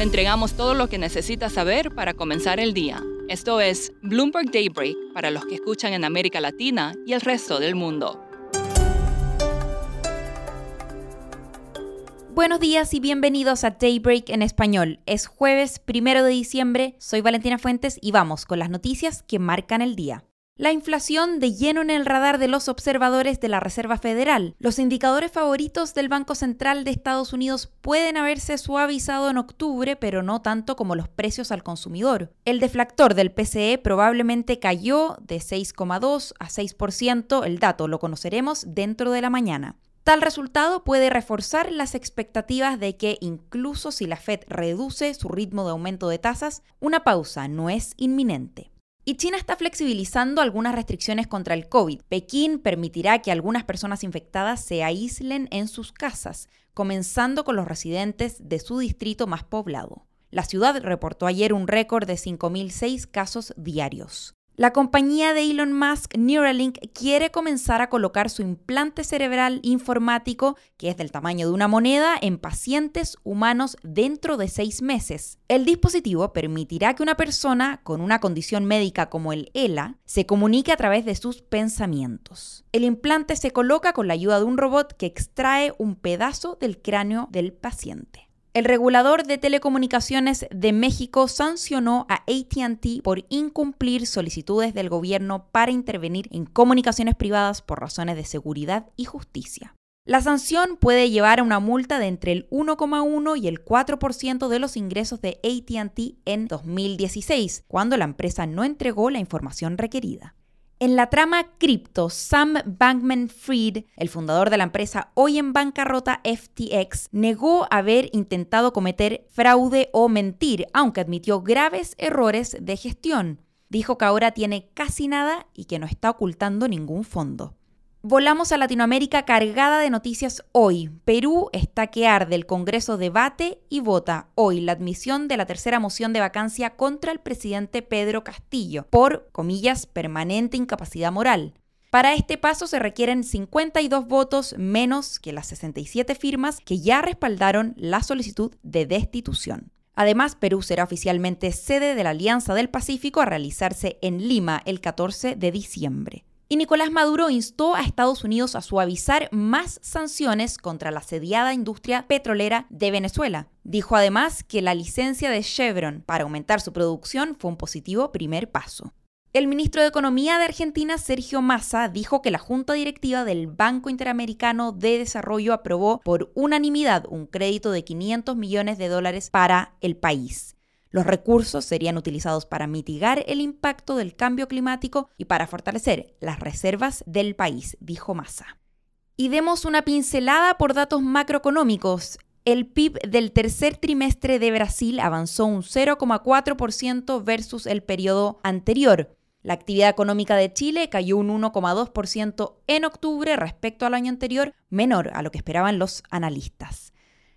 Le entregamos todo lo que necesita saber para comenzar el día. Esto es Bloomberg Daybreak para los que escuchan en América Latina y el resto del mundo. Buenos días y bienvenidos a Daybreak en español. Es jueves primero de diciembre, soy Valentina Fuentes y vamos con las noticias que marcan el día. La inflación de lleno en el radar de los observadores de la Reserva Federal. Los indicadores favoritos del Banco Central de Estados Unidos pueden haberse suavizado en octubre, pero no tanto como los precios al consumidor. El deflactor del PCE probablemente cayó de 6,2 a 6%, el dato lo conoceremos dentro de la mañana. Tal resultado puede reforzar las expectativas de que incluso si la Fed reduce su ritmo de aumento de tasas, una pausa no es inminente. Y China está flexibilizando algunas restricciones contra el COVID. Pekín permitirá que algunas personas infectadas se aíslen en sus casas, comenzando con los residentes de su distrito más poblado. La ciudad reportó ayer un récord de 5.006 casos diarios. La compañía de Elon Musk, Neuralink, quiere comenzar a colocar su implante cerebral informático, que es del tamaño de una moneda, en pacientes humanos dentro de seis meses. El dispositivo permitirá que una persona con una condición médica como el ELA se comunique a través de sus pensamientos. El implante se coloca con la ayuda de un robot que extrae un pedazo del cráneo del paciente. El regulador de telecomunicaciones de México sancionó a ATT por incumplir solicitudes del gobierno para intervenir en comunicaciones privadas por razones de seguridad y justicia. La sanción puede llevar a una multa de entre el 1,1 y el 4% de los ingresos de ATT en 2016, cuando la empresa no entregó la información requerida. En la trama cripto, Sam Bankman Fried, el fundador de la empresa hoy en bancarrota FTX, negó haber intentado cometer fraude o mentir, aunque admitió graves errores de gestión. Dijo que ahora tiene casi nada y que no está ocultando ningún fondo. Volamos a Latinoamérica cargada de noticias hoy. Perú está que arde. El Congreso debate y vota hoy la admisión de la tercera moción de vacancia contra el presidente Pedro Castillo por, comillas, permanente incapacidad moral. Para este paso se requieren 52 votos menos que las 67 firmas que ya respaldaron la solicitud de destitución. Además, Perú será oficialmente sede de la Alianza del Pacífico a realizarse en Lima el 14 de diciembre. Y Nicolás Maduro instó a Estados Unidos a suavizar más sanciones contra la asediada industria petrolera de Venezuela. Dijo además que la licencia de Chevron para aumentar su producción fue un positivo primer paso. El ministro de Economía de Argentina, Sergio Massa, dijo que la Junta Directiva del Banco Interamericano de Desarrollo aprobó por unanimidad un crédito de 500 millones de dólares para el país. Los recursos serían utilizados para mitigar el impacto del cambio climático y para fortalecer las reservas del país, dijo Massa. Y demos una pincelada por datos macroeconómicos. El PIB del tercer trimestre de Brasil avanzó un 0,4% versus el periodo anterior. La actividad económica de Chile cayó un 1,2% en octubre respecto al año anterior, menor a lo que esperaban los analistas.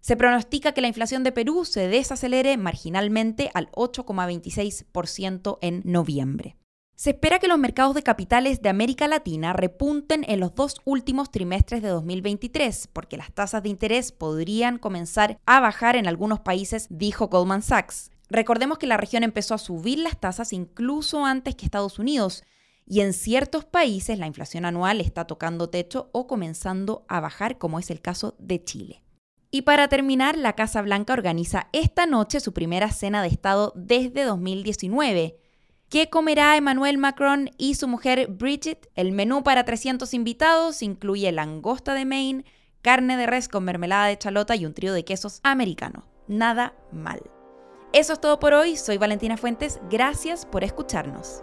Se pronostica que la inflación de Perú se desacelere marginalmente al 8,26% en noviembre. Se espera que los mercados de capitales de América Latina repunten en los dos últimos trimestres de 2023, porque las tasas de interés podrían comenzar a bajar en algunos países, dijo Goldman Sachs. Recordemos que la región empezó a subir las tasas incluso antes que Estados Unidos, y en ciertos países la inflación anual está tocando techo o comenzando a bajar, como es el caso de Chile. Y para terminar, la Casa Blanca organiza esta noche su primera cena de Estado desde 2019. ¿Qué comerá Emmanuel Macron y su mujer Bridget? El menú para 300 invitados incluye langosta de Maine, carne de res con mermelada de chalota y un trío de quesos americano. Nada mal. Eso es todo por hoy. Soy Valentina Fuentes. Gracias por escucharnos.